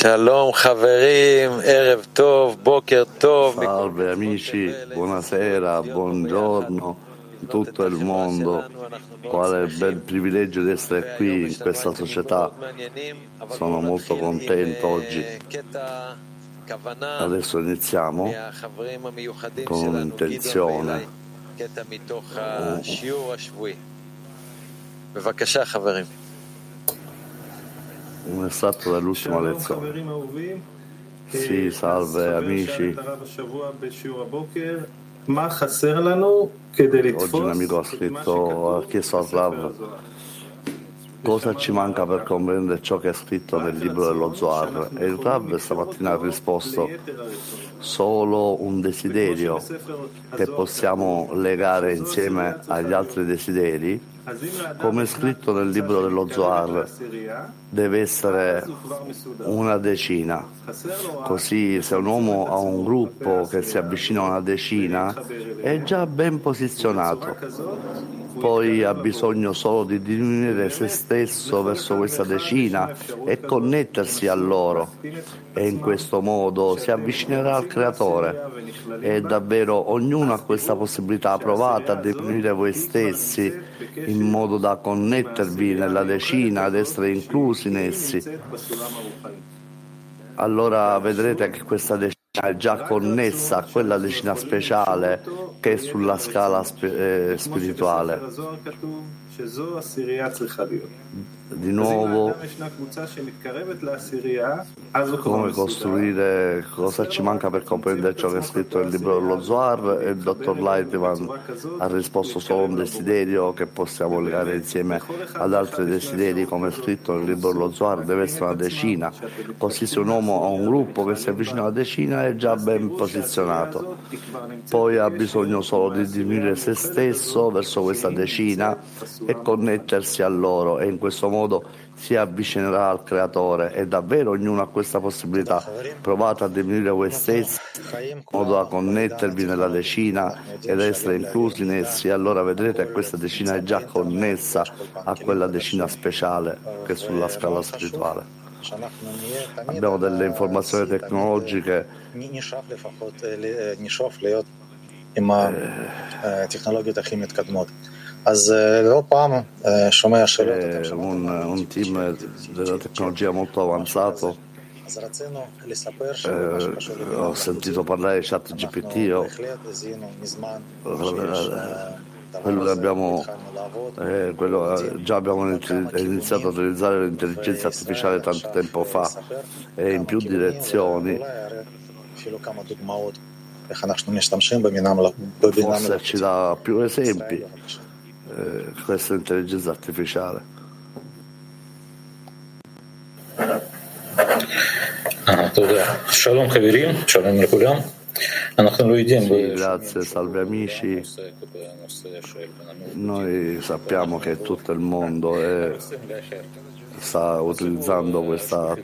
Shalom Haverim, Erev Tov, Boker Tov. Salve amici, buonasera, buongiorno tutto il mondo. Quale bel privilegio di essere qui in questa società. Sono molto contento oggi. Adesso iniziamo con un'intenzione. Oh. Un estratto dall'ultima lezione. Sì, salve amici. Oggi un amico ha scritto, ha chiesto a Rav cosa ci manca per comprendere ciò che è scritto nel libro dello Zohar. E il Rav stamattina ha risposto solo un desiderio che possiamo legare insieme agli altri desideri come è scritto nel libro dello Zohar, deve essere una decina. Così se un uomo ha un gruppo che si avvicina a una decina, è già ben posizionato. Poi ha bisogno solo di diminuire se stesso verso questa decina e connettersi a loro. E in questo modo si avvicinerà al Creatore. E davvero ognuno ha questa possibilità. Provate a diminuire voi stessi in modo da connettervi nella decina, ad essere inclusi in essi. Allora vedrete che questa è già connessa a quella decina speciale che è sulla scala sp- eh, spirituale. Di nuovo, come costruire, cosa ci manca per comprendere ciò che è scritto nel libro dello Zohar e il dottor Leitman ha risposto solo un desiderio che possiamo legare insieme ad altri desideri come è scritto nel libro dello Zohar deve essere una decina così se un uomo ha un gruppo che si avvicina alla decina è già ben posizionato poi ha bisogno solo di diminuire se stesso verso questa decina e connettersi a loro e in questo modo si avvicinerà al creatore e davvero ognuno ha questa possibilità. Provate a diminuire voi stessi in modo da connettervi nella decina ed essere inclusi in essi, allora vedrete che questa decina è già connessa a quella decina speciale che è sulla scala spirituale abbiamo delle informazioni tecnologiche. Eh, è un, un team della tecnologia molto avanzato. Eh, ho sentito parlare di chat GPT, ho, quello che abbiamo, eh, quello, eh, già abbiamo inizi- iniziato a utilizzare l'intelligenza artificiale tanto tempo fa e in più direzioni. אפילו כמה דוגמאות איך אנחנו משתמשים בבינה בבינה Forse ci dà più esempi eh, questa intelligenza artificiale. אה, תודה. שלום חברים, שלום לכולם. Sì, grazie, salve amici. Noi sappiamo che tutto il mondo è, sta utilizzando questa,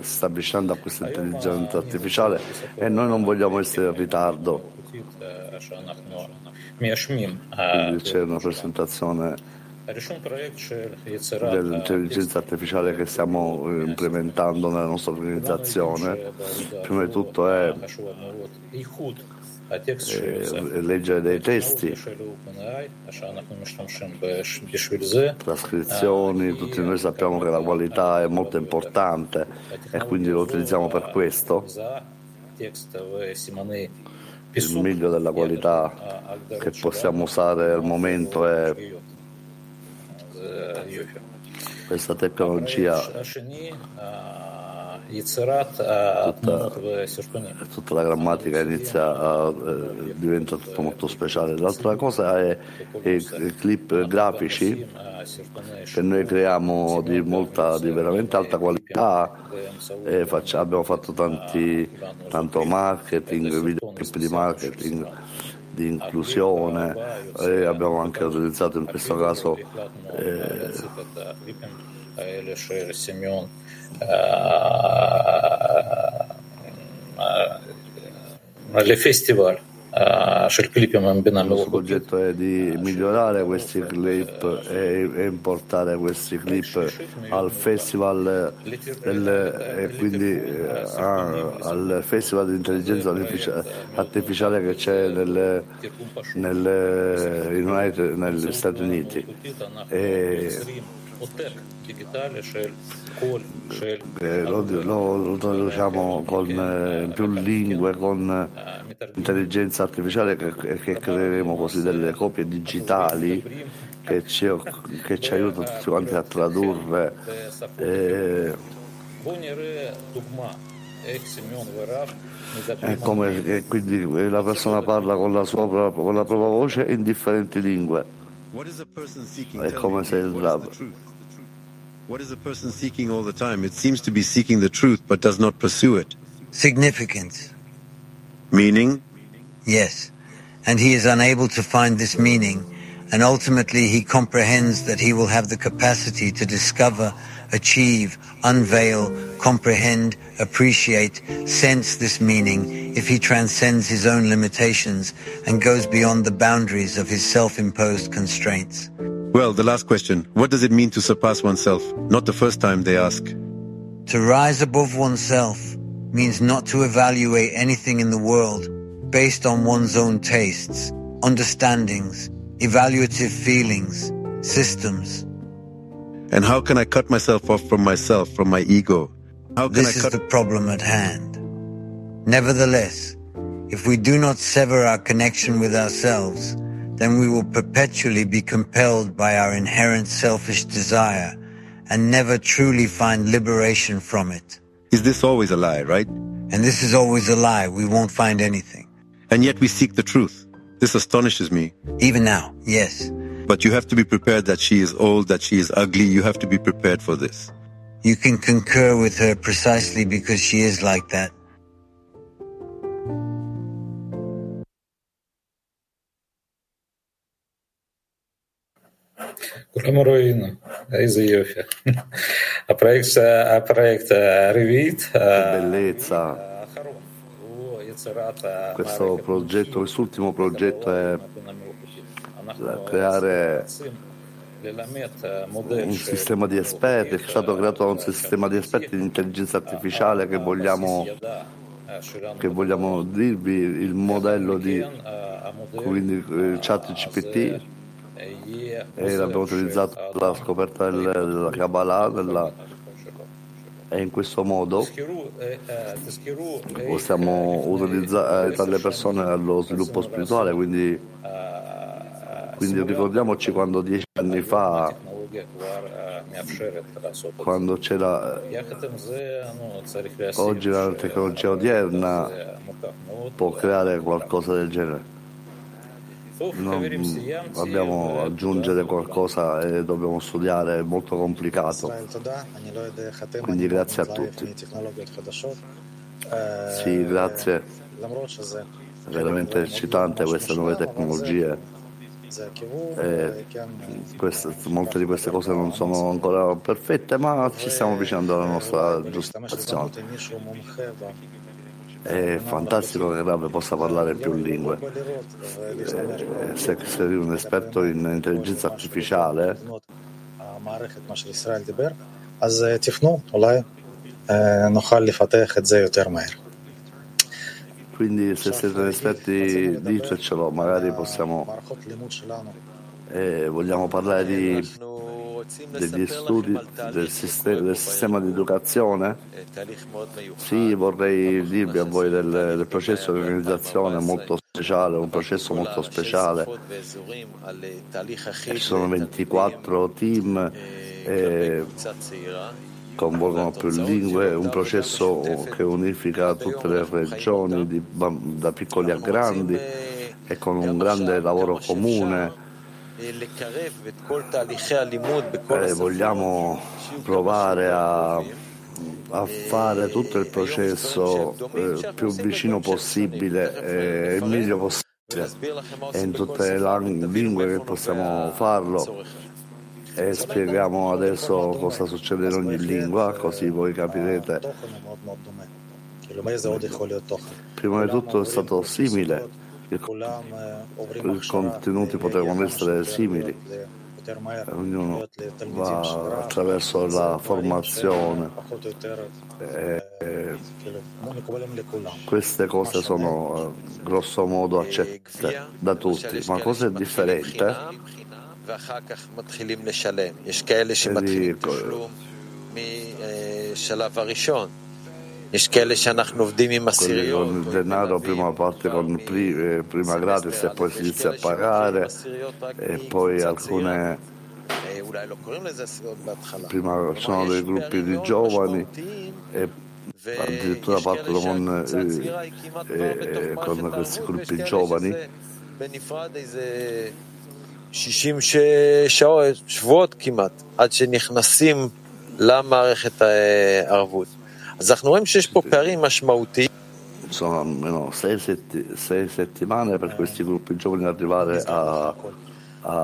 sta questa intelligenza artificiale e noi non vogliamo essere in ritardo. Quindi c'è una presentazione dell'intelligenza artificiale che stiamo eh, implementando nella nostra organizzazione, prima di tutto è eh, eh, leggere dei testi, trascrizioni, tutti noi sappiamo che la qualità è molto importante e quindi lo utilizziamo per questo. Il meglio della qualità che possiamo usare al momento è questa tecnologia, tutta, tutta la grammatica inizia a, eh, diventa tutto molto speciale. L'altra cosa è i clip grafici che noi creiamo di, molta, di veramente alta qualità. Faccia, abbiamo fatto tanti, tanto marketing, video clip di marketing di inclusione e abbiamo anche utilizzato in questo caso eh, le festival sul clip Il suo progetto è di migliorare questi clip e, importare questi clip al festival, del, quindi, ah, al festival di intelligenza artificiale che c'è nel, nel United, negli Stati Uniti. E, eh, lo, lo, lo traduciamo con eh, più lingue, con intelligenza artificiale che, che creeremo così delle copie digitali che ci, che ci aiutano tutti quanti a tradurre. Eh, è come quindi la persona parla con la, sua, con la propria voce in differenti lingue. È come se il rab. What is a person seeking all the time? It seems to be seeking the truth but does not pursue it. Significance. Meaning? Yes. And he is unable to find this meaning, and ultimately he comprehends that he will have the capacity to discover, achieve, unveil, comprehend, appreciate, sense this meaning if he transcends his own limitations and goes beyond the boundaries of his self-imposed constraints. Well, the last question. What does it mean to surpass oneself? Not the first time they ask. To rise above oneself means not to evaluate anything in the world based on one's own tastes, understandings, evaluative feelings, systems. And how can I cut myself off from myself, from my ego? How can this I cut is the problem at hand. Nevertheless, if we do not sever our connection with ourselves, then we will perpetually be compelled by our inherent selfish desire and never truly find liberation from it. Is this always a lie, right? And this is always a lie. We won't find anything. And yet we seek the truth. This astonishes me. Even now, yes. But you have to be prepared that she is old, that she is ugly. You have to be prepared for this. You can concur with her precisely because she is like that. Эмруину из Йофи. А проект, а проект Revit... Bellezza. Questo progetto, quest'ultimo progetto è creare un sistema di esperti, è stato creato un sistema di esperti di intelligenza artificiale che vogliamo, che vogliamo dirvi il modello di quindi il chat GPT e l'abbiamo utilizzato per la scoperta del, della Kabbalah della, e in questo modo possiamo utilizzare le persone allo sviluppo spirituale quindi, quindi ricordiamoci quando dieci anni fa quando c'era oggi la tecnologia odierna può creare qualcosa del genere non dobbiamo aggiungere qualcosa e dobbiamo studiare, è molto complicato. Quindi grazie a tutti. Sì, grazie. È veramente eccitante queste nuove tecnologie. Eh, queste, molte di queste cose non sono ancora perfette, ma ci stiamo avvicinando alla nostra giustificazione È fantastico che Rav possa parlare più lingue. Eh, se sei un esperto in intelligenza artificiale, אז תפנו, אולי נוכל לפתח את זה יותר מהר. Quindi se siete esperti ditecelo, magari possiamo eh, vogliamo parlare di, degli studi del sistema, del sistema di educazione. Sì, vorrei dirvi a voi del, del processo di organizzazione molto speciale, un processo molto speciale. Ci sono 24 team. Eh, coinvolgono più lingue, un processo che unifica tutte le regioni di, da piccoli a grandi e con un grande lavoro comune. Eh, vogliamo provare a, a, fare tutto il processo eh, più vicino possibile e il meglio possibile. E in tutte le lingue che possiamo farlo. E spieghiamo adesso cosa succede in ogni lingua, così voi capirete. Prima di tutto è stato simile, i contenuti potevano essere simili, ognuno va attraverso la formazione. E queste cose sono grosso modo accette da tutti, ma cosa è differente? Quelli con il denaro prima parte con prima, prima gratis e poi si inizia a pagare e poi alcune prima sono dei gruppi di giovani e addirittura partono con, eh, eh, con questi gruppi giovani 60 שבועות כמעט, עד שנכנסים למערכת הערבות. אז אנחנו רואים שיש פה פערים משמעותיים. Sono almeno sei, setti, sei settimane per questi gruppi giovani arrivare a, a,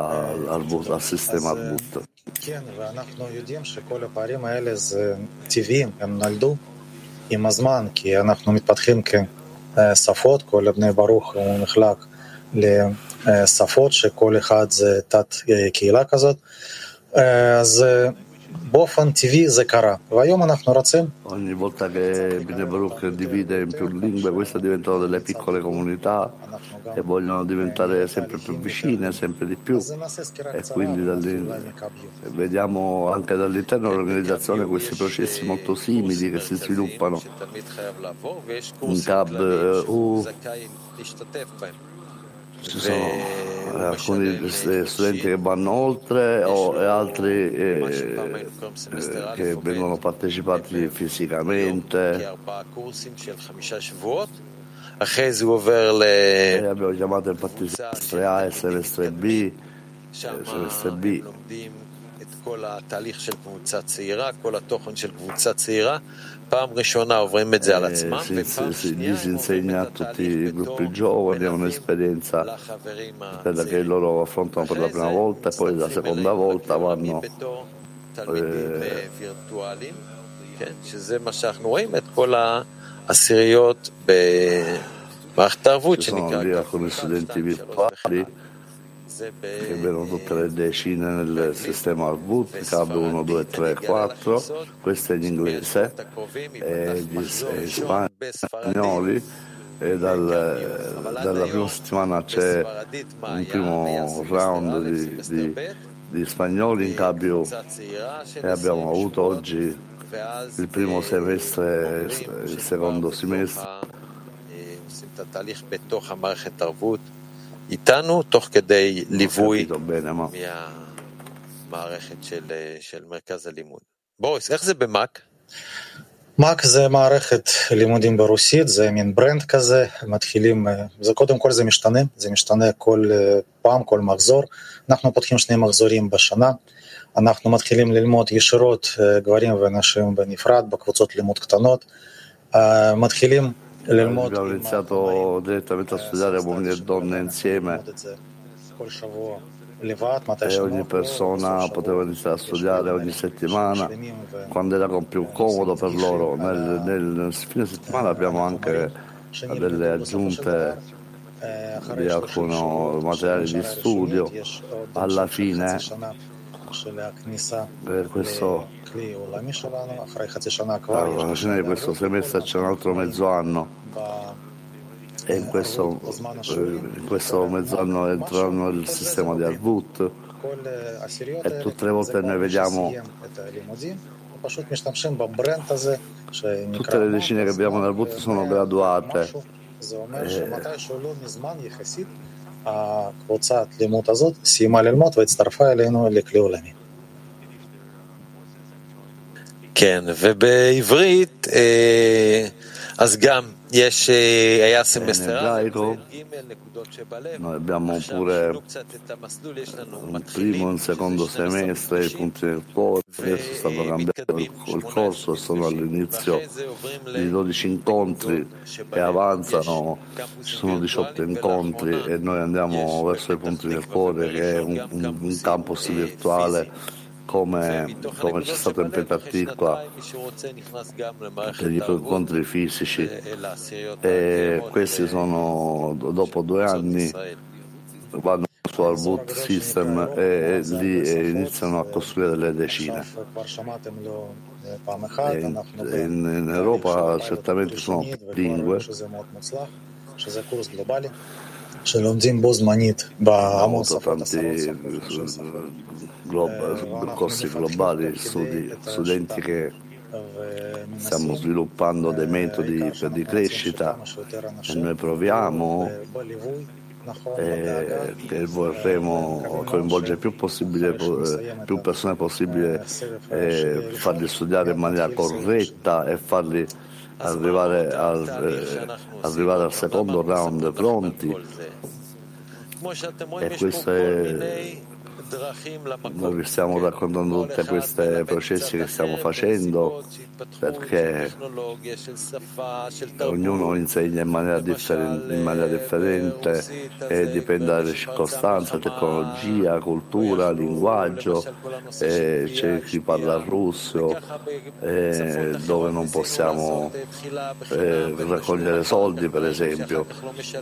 al, al sistema Arbut. כן, ואנחנו יודעים שכל הפערים האלה זה טבעיים, הם נולדו עם הזמן, כי אנחנו מתפתחים כשפות, כל בני ברוך הוא נחלק לשפות, שכל אחד זה תת קהילה כזאת. אז Bofan TV Zekara. Vayom anachno ratzim. Ogni volta che Bnei divide in più lingue, queste diventano delle piccole comunità e vogliono diventare sempre più vicine, sempre di più. E quindi vediamo anche dall'interno dell'organizzazione questi processi molto simili che si sviluppano. Un tab, uh, eh, ci sono alcuni studenti che vanno oltre o, e altri eh, eh, che vengono partecipati fisicamente. E abbiamo chiamato il semestre A e semestre B, semestre B. כל התהליך של קבוצה צעירה, כל התוכן של קבוצה צעירה. פעם ראשונה עוברים את זה על עצמם, ופעם שנייה si insegna a tutti i gruppi giovani, è un'esperienza quella che loro affrontano per la prima volta e poi la seconda volta vanno שזה מה שאנחנו רואים, את כל העשיריות במערכת הערבות שנקרא ככה. che vedono tutte le decine nel sistema Arbut, CAB 1, 2, 3, 4, questo è in inglese, e gli spagnoli. E dal, dalla prima settimana c'è un primo round di, di, di spagnoli in cambio e abbiamo avuto oggi il primo semestre, il secondo semestre. איתנו תוך כדי ליווי מהמערכת של, של מרכז הלימוד. בוריס, איך זה במאק? מאק זה מערכת לימודים ברוסית, זה מין ברנד כזה, מתחילים, זה קודם כל זה משתנה, זה משתנה כל פעם, כל מחזור, אנחנו פותחים שני מחזורים בשנה, אנחנו מתחילים ללמוד ישירות גברים ונשים בנפרד, בקבוצות לימוד קטנות, מתחילים Abbiamo iniziato direttamente a studiare uomini e donne insieme e ogni persona poteva iniziare a studiare ogni settimana quando era più comodo per loro. Nel, nel fine settimana abbiamo anche delle aggiunte di alcuni materiali di studio. Alla fine per questo. Alla fine di questo semestre c'è un altro mezzo anno e in questo, in questo mezzo anno entreranno nel sistema di Arbut e tutte le volte noi vediamo tutte le decine che abbiamo nel Arbut sono graduate. E הקבוצת לימוד הזאת סיימה ללמוד והצטרפה אלינו לכלי עולמי. כן, ובעברית, אז גם Eh, nell'ebraico noi abbiamo pure un primo e un secondo semestre, i punti del cuore adesso stanno cambiando il, il corso, sono all'inizio di 12 incontri e avanzano, ci sono 18 incontri e noi andiamo verso i punti del cuore che è un, un, un campus virtuale come, come c'è stato in Petarticqua per gli incontri fisici e questi sono dopo due anni vanno su al boot system e, lì iniziano a costruire delle decine. In, in, Europa certamente sono lingue ha avuto tanti glob- corsi globali, studi, studenti che stiamo sviluppando dei metodi di crescita e noi proviamo e che vorremmo coinvolgere più, più persone possibile e farli studiare in maniera corretta e farli arrivare al, eh, arrivare al secondo round pronti e questo è noi vi stiamo raccontando tutti questi processi che stiamo facendo perché ognuno insegna in maniera, in maniera differente e dipende dalle circostanze, tecnologia, cultura, linguaggio, c'è chi parla russo dove non possiamo eh, raccogliere soldi per esempio.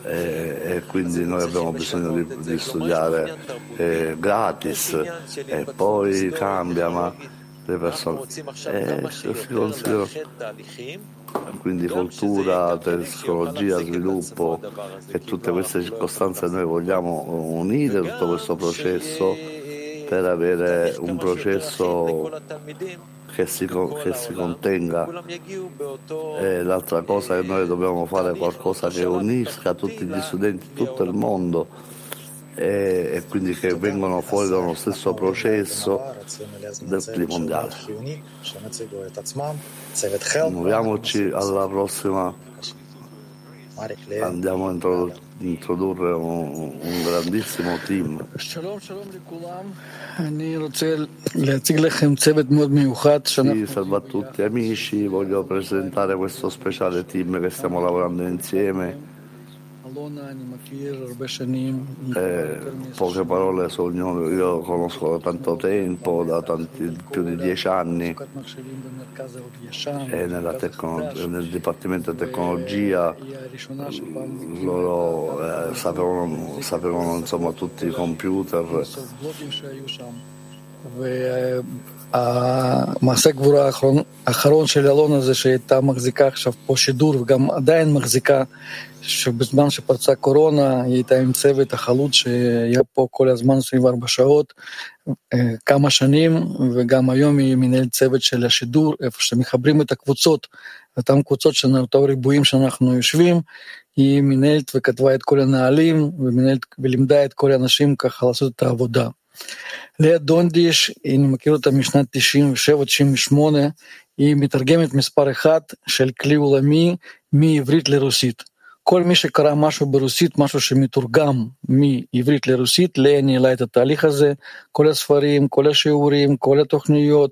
E quindi noi abbiamo bisogno di, di studiare eh, gratis e poi cambia, ma le persone eh, si considera quindi cultura, tecnologia, sviluppo e tutte queste circostanze noi vogliamo unire tutto questo processo per avere un processo che si, che si contenga. E l'altra cosa è che noi dobbiamo fare qualcosa che unisca tutti gli studenti tutto il mondo e, quindi che vengono fuori da uno stesso processo del clima mondiale. Muoviamoci alla prossima, andiamo a introdurre un, un grandissimo team. Sì, salve a tutti amici, voglio presentare questo speciale team che stiamo lavorando insieme eh, poche parole su ognuno, io conosco da tanto tempo, da tanti, più di dieci anni, e nel Dipartimento di Tecnologia. Loro eh, sapevano, sapevano insomma, tutti i computer. המעשה הגבורה האחרון, האחרון של אלונה זה שהייתה מחזיקה עכשיו פה שידור וגם עדיין מחזיקה שבזמן שפרצה קורונה היא הייתה עם צוות החלוץ שהיה פה כל הזמן 24 שעות כמה שנים וגם היום היא מנהלת צוות של השידור איפה שמחברים את הקבוצות אותן קבוצות של אותו ריבועים שאנחנו יושבים היא מנהלת וכתבה את כל הנהלים ומנהלת ולימדה את כל האנשים ככה לעשות את העבודה. לאה דונדיש, אני מכיר אותה משנת 97-98, היא מתרגמת מספר אחת של כלי עולמי מעברית לרוסית. כל מי שקרא משהו ברוסית, משהו שמתורגם מעברית לרוסית, לאה ניהלה את התהליך הזה, כל הספרים, כל השיעורים, כל התוכניות,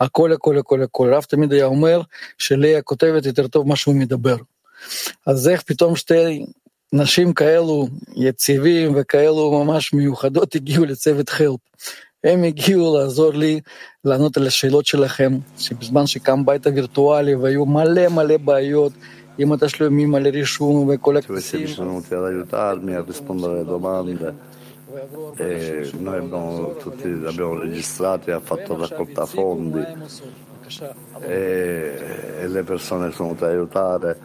הכל הכל הכל הכל. רב תמיד היה אומר שלאה כותבת יותר טוב מה שהוא מדבר. אז איך פתאום שתי נשים כאלו יציבים וכאלו ממש מיוחדות הגיעו לצוות חלפ. הם הגיעו לעזור לי לענות על השאלות שלכם, שבזמן שקם בית הווירטואלי והיו מלא מלא בעיות עם התשלומים על הרישום וכל הכספים. E noi abbiamo, tutti abbiamo registrato e ha fatto raccolta fondi e, e le persone sono venute ad aiutare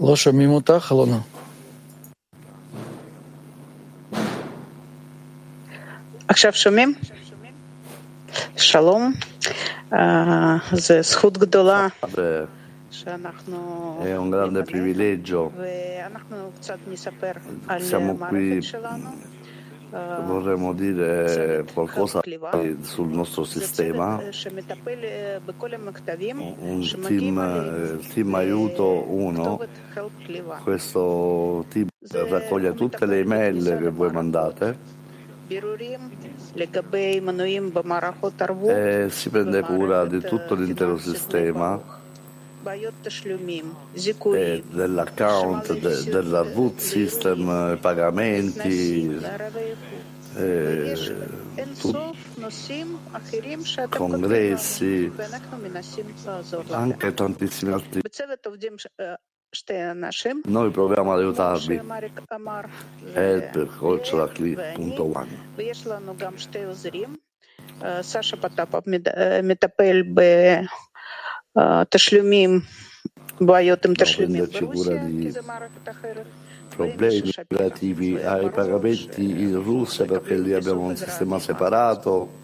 לא שומעים אותך, אלונה. עכשיו שומעים? שלום, זו זכות גדולה שאנחנו ואנחנו קצת נספר על המערכת שלנו. Vorremmo dire qualcosa sul nostro sistema, un team, team aiuto 1, questo team raccoglie tutte le email che voi mandate. E si prende cura di tutto l'intero sistema dell'account, de, della root system, eh, pagamenti, eh, congressi, anche tantissimi altri. Noi proviamo ad aiutarvi. helpculturally.one Саша Потапов, э, метапель Б. בתשלומים, בעיות עם תשלומים ברוסיה, כי זה מערכת אחרת. problemi relativi ai pagamenti in Russia perché lì abbiamo un sistema separato.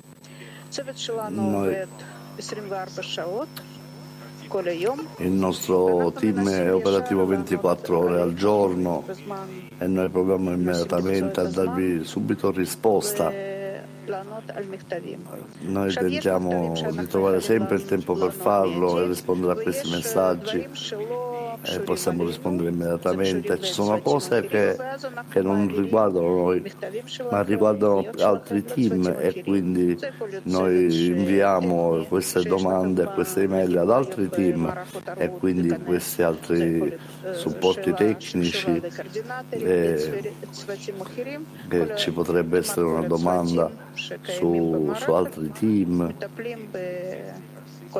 Noi, il nostro team è operativo 24 ore al giorno e noi proviamo immediatamente a darvi subito risposta. Noi tentiamo di trovare sempre il tempo per farlo e rispondere a questi messaggi e possiamo rispondere immediatamente. Ci sono cose che, che non riguardano noi, ma riguardano altri team e quindi noi inviamo queste domande, queste email ad altri team e quindi questi altri supporti tecnici e che ci potrebbe essere una domanda su, su altri team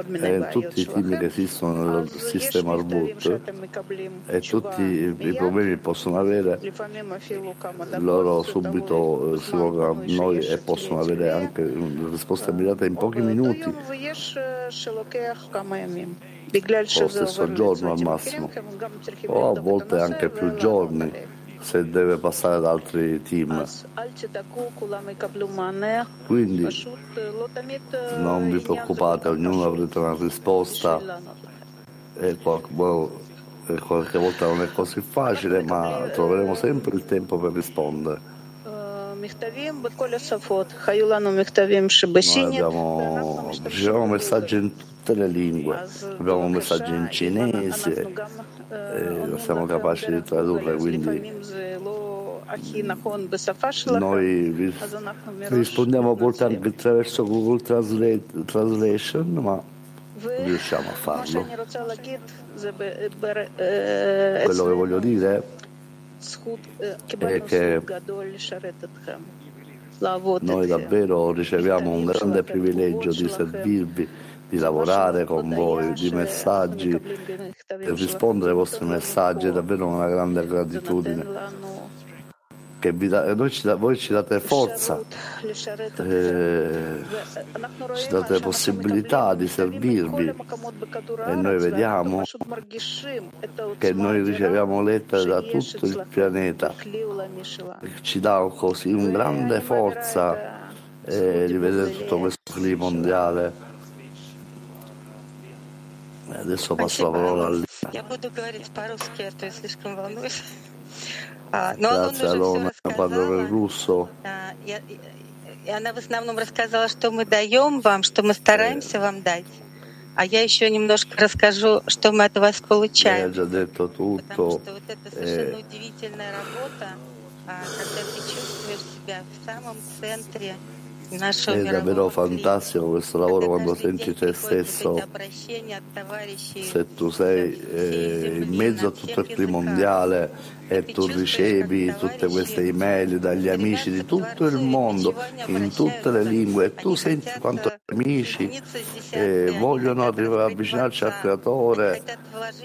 e tutti i team che esistono nel sistema Arbut e tutti i problemi che possono avere loro subito si volgono a noi e possono avere anche una risposta immediata in pochi minuti. o stesso giorno al massimo. o a volte anche più giorni se deve passare ad altri team. Quindi non vi preoccupate, ognuno avrete una risposta e qualche volta non è così facile, ma troveremo sempre il tempo per rispondere. Noi abbiamo, riceviamo messaggi in tutte le lingue, abbiamo messaggi in cinese, eh, siamo capaci di tradurre, quindi noi rispondiamo a volte anche attraverso Google Translate, Translation, ma riusciamo a farlo. Quello che voglio dire è che noi davvero riceviamo un grande privilegio di servirvi, di lavorare con voi, di messaggi, e rispondere ai vostri messaggi, è davvero una grande gratitudine che da, ci da, voi ci date forza, eh, ci date possibilità di servirvi e noi vediamo che noi riceviamo lettere da tutto il pianeta, ci dà così una grande forza eh, di vedere tutto questo clima mondiale. Adesso passo la parola a Lina. Но Grazie Alona, parlo il russo. И она в основном рассказала, что мы даем вам, что мы стараемся вам дать. А я еще немножко расскажу, что мы от вас получаем. Потому что вот это совершенно удивительная работа, когда ты чувствуешь себя в самом центре È davvero fantastico questo lavoro quando senti te stesso, se tu sei eh, in mezzo a tutto il clima mondiale e tu ricevi tutte queste email dagli amici di tutto il mondo, in tutte le lingue, e tu senti quanto gli amici eh, vogliono avvicinarci al creatore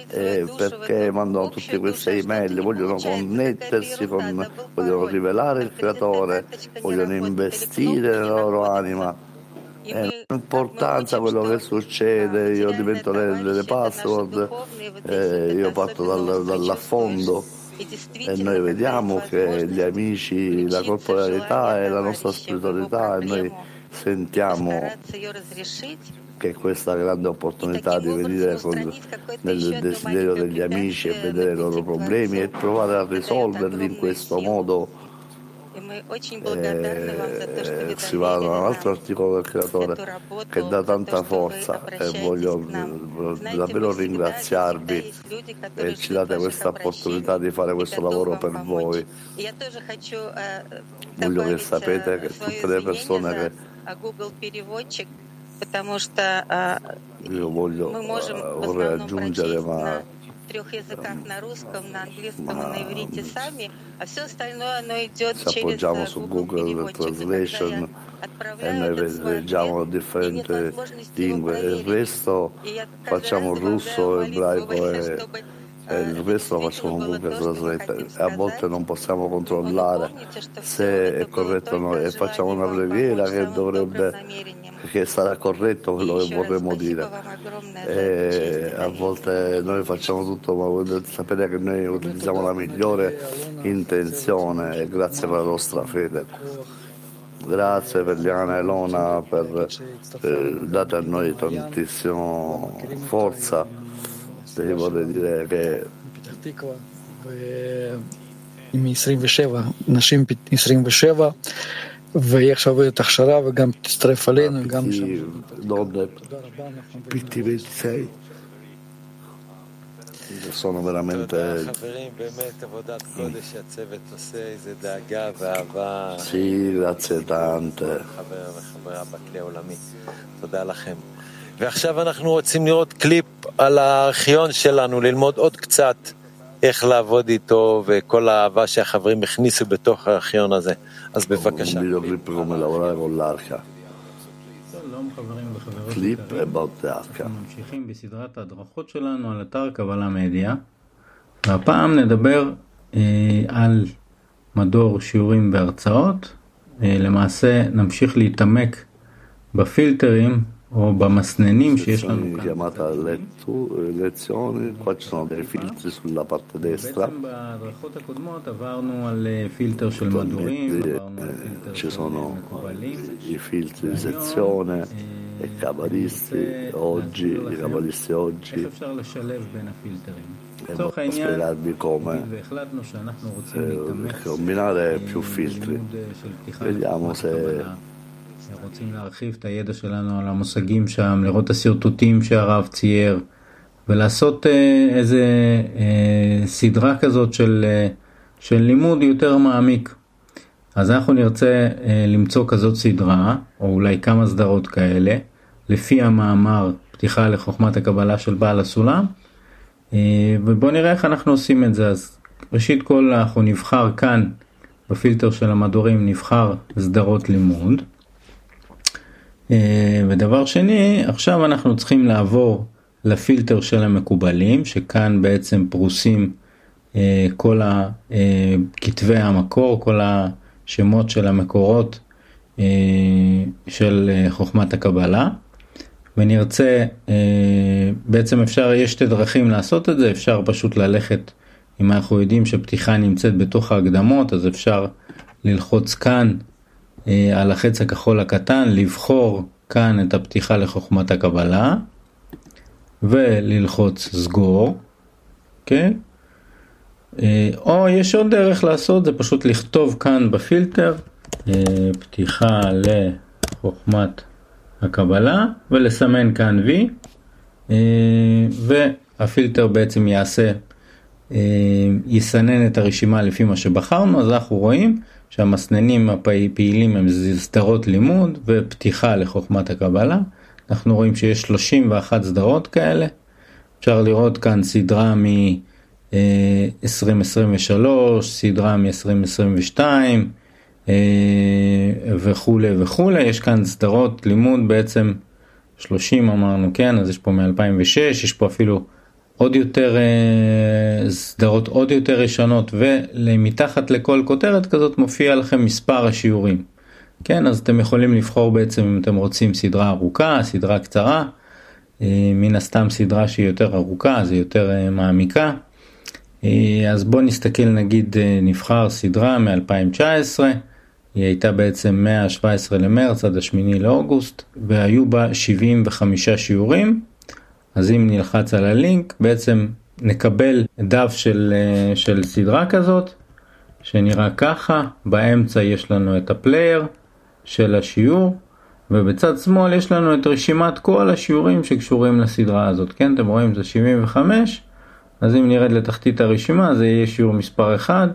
eh, perché mandano tutte queste email, vogliono connettersi, con, vogliono rivelare il creatore, vogliono investire nella loro anima. È un'importanza quello che succede, io divento le, delle password, eh, io parto dal, dall'affondo e noi vediamo che gli amici, la corporalità e la nostra spiritualità e noi sentiamo che questa grande opportunità di venire con, nel desiderio degli amici e vedere i loro problemi e provare a risolverli in questo modo eh, va da un altro articolo del creatore che dà tanta forza eh, e voglio eh, davvero ringraziarvi e ci date questa opportunità di fare questo lavoro per voi. Voglio che sapete che tutte le persone che io voglio, eh, vorrei aggiungere, ma трех языках на русском, на английском и на иврите сами, а все остальное оно идет через Google Translation e noi leggiamo differenti lingue il resto facciamo russo, ebraico e e il resto lo facciamo con Google Translate e a volte non possiamo controllare se è corretto o no e facciamo una preghiera che dovrebbe che sarà corretto quello che vorremmo dire. e a volte noi facciamo tutto ma volete sapere che noi utilizziamo la migliore intenzione e grazie per la nostra fede. Grazie per Liana e Lona per eh, date a noi tantissima forza devi vorrei dire che עם 27, נשים 27, והיא עכשיו עובדת הכשרה וגם תצטרף אלינו, גם שם. sono veramente sì grazie tante ועכשיו אנחנו רוצים לראות קליפ על הארכיון שלנו, ללמוד עוד קצת איך לעבוד איתו וכל האהבה שהחברים הכניסו בתוך הארכיון הזה. אז בבקשה. קליפ אנחנו ממשיכים בסדרת ההדרכות שלנו על אתר קבלה מדיה, והפעם נדבר אה, על מדור שיעורים והרצאות. אה, למעשה נמשיך להתעמק בפילטרים o במסננים שיש לנו כאן. בעצם בהדרכות הקודמות עברנו על פילטר של מדורים, עברנו על פילטר של מקובלים. e cabalisti oggi, i cabalisti oggi. איך אפשר לשלב בין הפילטרים? לצורך העניין, והחלטנו שאנחנו רוצים להתאמץ combinare più filtri. Vediamo se רוצים להרחיב את הידע שלנו על המושגים שם, לראות את השרטוטים שהרב צייר, ולעשות אה, איזה אה, סדרה כזאת של, אה, של לימוד יותר מעמיק. אז אנחנו נרצה למצוא כזאת סדרה, או אולי כמה סדרות כאלה, לפי המאמר פתיחה לחוכמת הקבלה של בעל הסולם, ובואו נראה איך אנחנו עושים את זה. אז ראשית כל אנחנו נבחר כאן, בפילטר של המדורים, נבחר סדרות לימוד. אה, ודבר שני, עכשיו אנחנו צריכים לעבור לפילטר של המקובלים, שכאן בעצם פרוסים אה, כל אה, כתבי המקור, כל השמות של המקורות של חוכמת הקבלה. ונרצה, בעצם אפשר, יש שתי דרכים לעשות את זה, אפשר פשוט ללכת, אם אנחנו יודעים שפתיחה נמצאת בתוך ההקדמות, אז אפשר ללחוץ כאן על החץ הכחול הקטן, לבחור כאן את הפתיחה לחוכמת הקבלה, וללחוץ סגור, כן? או יש עוד דרך לעשות, זה פשוט לכתוב כאן בפילטר, אה, פתיחה לחוכמת הקבלה, ולסמן כאן V, והפילטר בעצם יעשה, יסנן את הרשימה לפי מה שבחרנו, אז אנחנו רואים שהמסננים הפעילים הם סדרות לימוד ופתיחה לחוכמת הקבלה. אנחנו רואים שיש 31 סדרות כאלה. אפשר לראות כאן סדרה מ-2023, סדרה מ-2022 וכולי וכולי. יש כאן סדרות לימוד בעצם 30 אמרנו, כן? אז יש פה מ-2006, יש פה אפילו עוד יותר אה, סדרות עוד יותר ישנות ומתחת לכל כותרת כזאת מופיע לכם מספר השיעורים. כן, אז אתם יכולים לבחור בעצם אם אתם רוצים סדרה ארוכה, סדרה קצרה, אה, מן הסתם סדרה שהיא יותר ארוכה, זה יותר אה, מעמיקה. אז בואו נסתכל נגיד נבחר סדרה מ-2019, היא הייתה בעצם מה-17 למרץ עד ה-8 לאוגוסט והיו בה 75 שיעורים. אז אם נלחץ על הלינק בעצם נקבל דף של, אה, של סדרה כזאת שנראה ככה, באמצע יש לנו את הפלייר של השיעור ובצד שמאל יש לנו את רשימת כל השיעורים שקשורים לסדרה הזאת, כן? אתם רואים זה 75, אז אם נרד לתחתית הרשימה זה יהיה שיעור מספר 1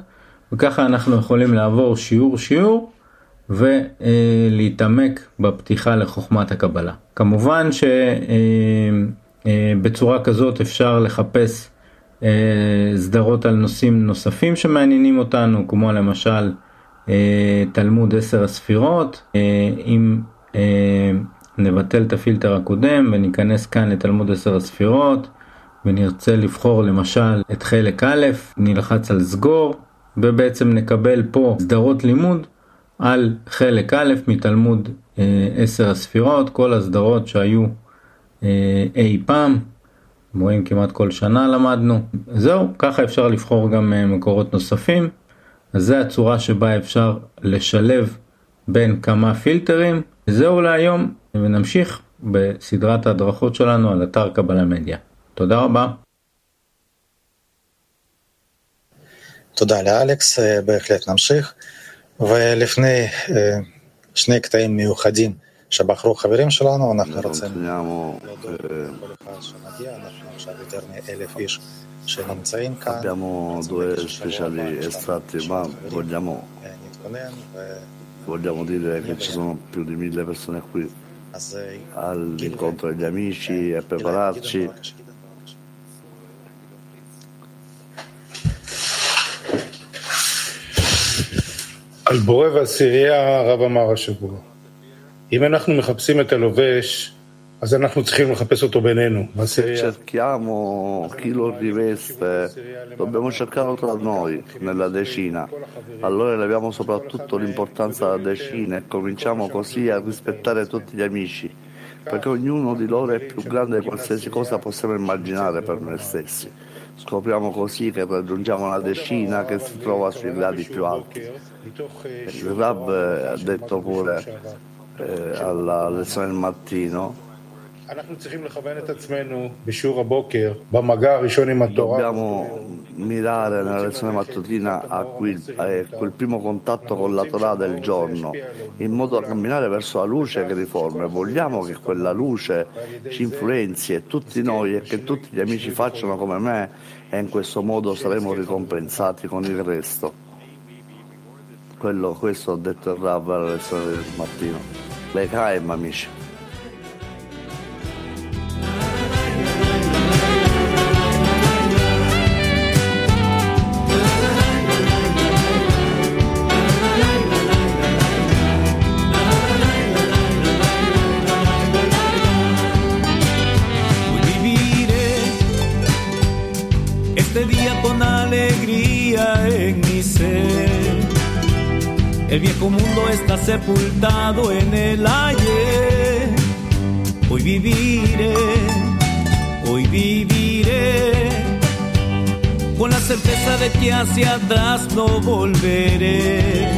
וככה אנחנו יכולים לעבור שיעור שיעור ולהתעמק בפתיחה לחוכמת הקבלה. כמובן שבצורה כזאת אפשר לחפש סדרות על נושאים נוספים שמעניינים אותנו, כמו למשל תלמוד עשר הספירות, אם נבטל את הפילטר הקודם וניכנס כאן לתלמוד עשר הספירות ונרצה לבחור למשל את חלק א', נלחץ על סגור ובעצם נקבל פה סדרות לימוד על חלק א' מתלמוד עשר הספירות, כל הסדרות שהיו אי פעם, רואים כמעט כל שנה למדנו, זהו, ככה אפשר לבחור גם מקורות נוספים, אז זו הצורה שבה אפשר לשלב בין כמה פילטרים, זהו להיום, ונמשיך בסדרת ההדרכות שלנו על אתר קבלה מדיה. תודה רבה. תודה לאלכס, בהחלט נמשיך. ולפני שני קטעים מיוחדים שבחרו חברים שלנו, אנחנו רוצים להודות לכל אחד שמגיע, אנחנו עכשיו יותר מאלף איש שנמצאים כאן. Abbiamo due speciali estratti, ma vogliamo, vogliamo dire che ci sono più di mille persone qui all'incontro degli amici e prepararci על בורא ועשירייה הרב אמר השבוע. אם אנחנו מחפשים את הלובש, אז אנחנו צריכים לחפש אותו בינינו, בעשירייה. cerchiamo chi lo riveste, dobbiamo cercarlo tra noi, nella decina. Allora eleviamo soprattutto l'importanza della decina e cominciamo così a rispettare tutti gli amici, perché ognuno di loro è più grande di qualsiasi cosa possiamo immaginare per noi stessi. Scopriamo così che raggiungiamo la decina che si trova sui gradi più alti. Il Rab ha detto pure eh, alla lezione del mattino Dobbiamo mirare nella lezione mattutina a quel, a quel primo contatto con la Torah del giorno, in modo da camminare verso la luce che riforma. Vogliamo che quella luce ci influenzi e tutti noi e che tutti gli amici facciano come me e in questo modo saremo ricompensati con il resto. Quello, questo ho detto il Rav lezione del mattino. Le caem, amici. Sepultado en el ayer. Hoy viviré, hoy viviré, con la certeza de que hacia atrás no volveré.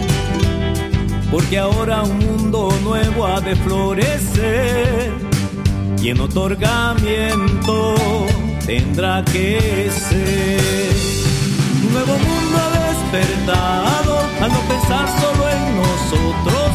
Porque ahora un mundo nuevo ha de florecer y en otorgamiento tendrá que ser. Un nuevo mundo ha despertado al no pensar solo en nosotros.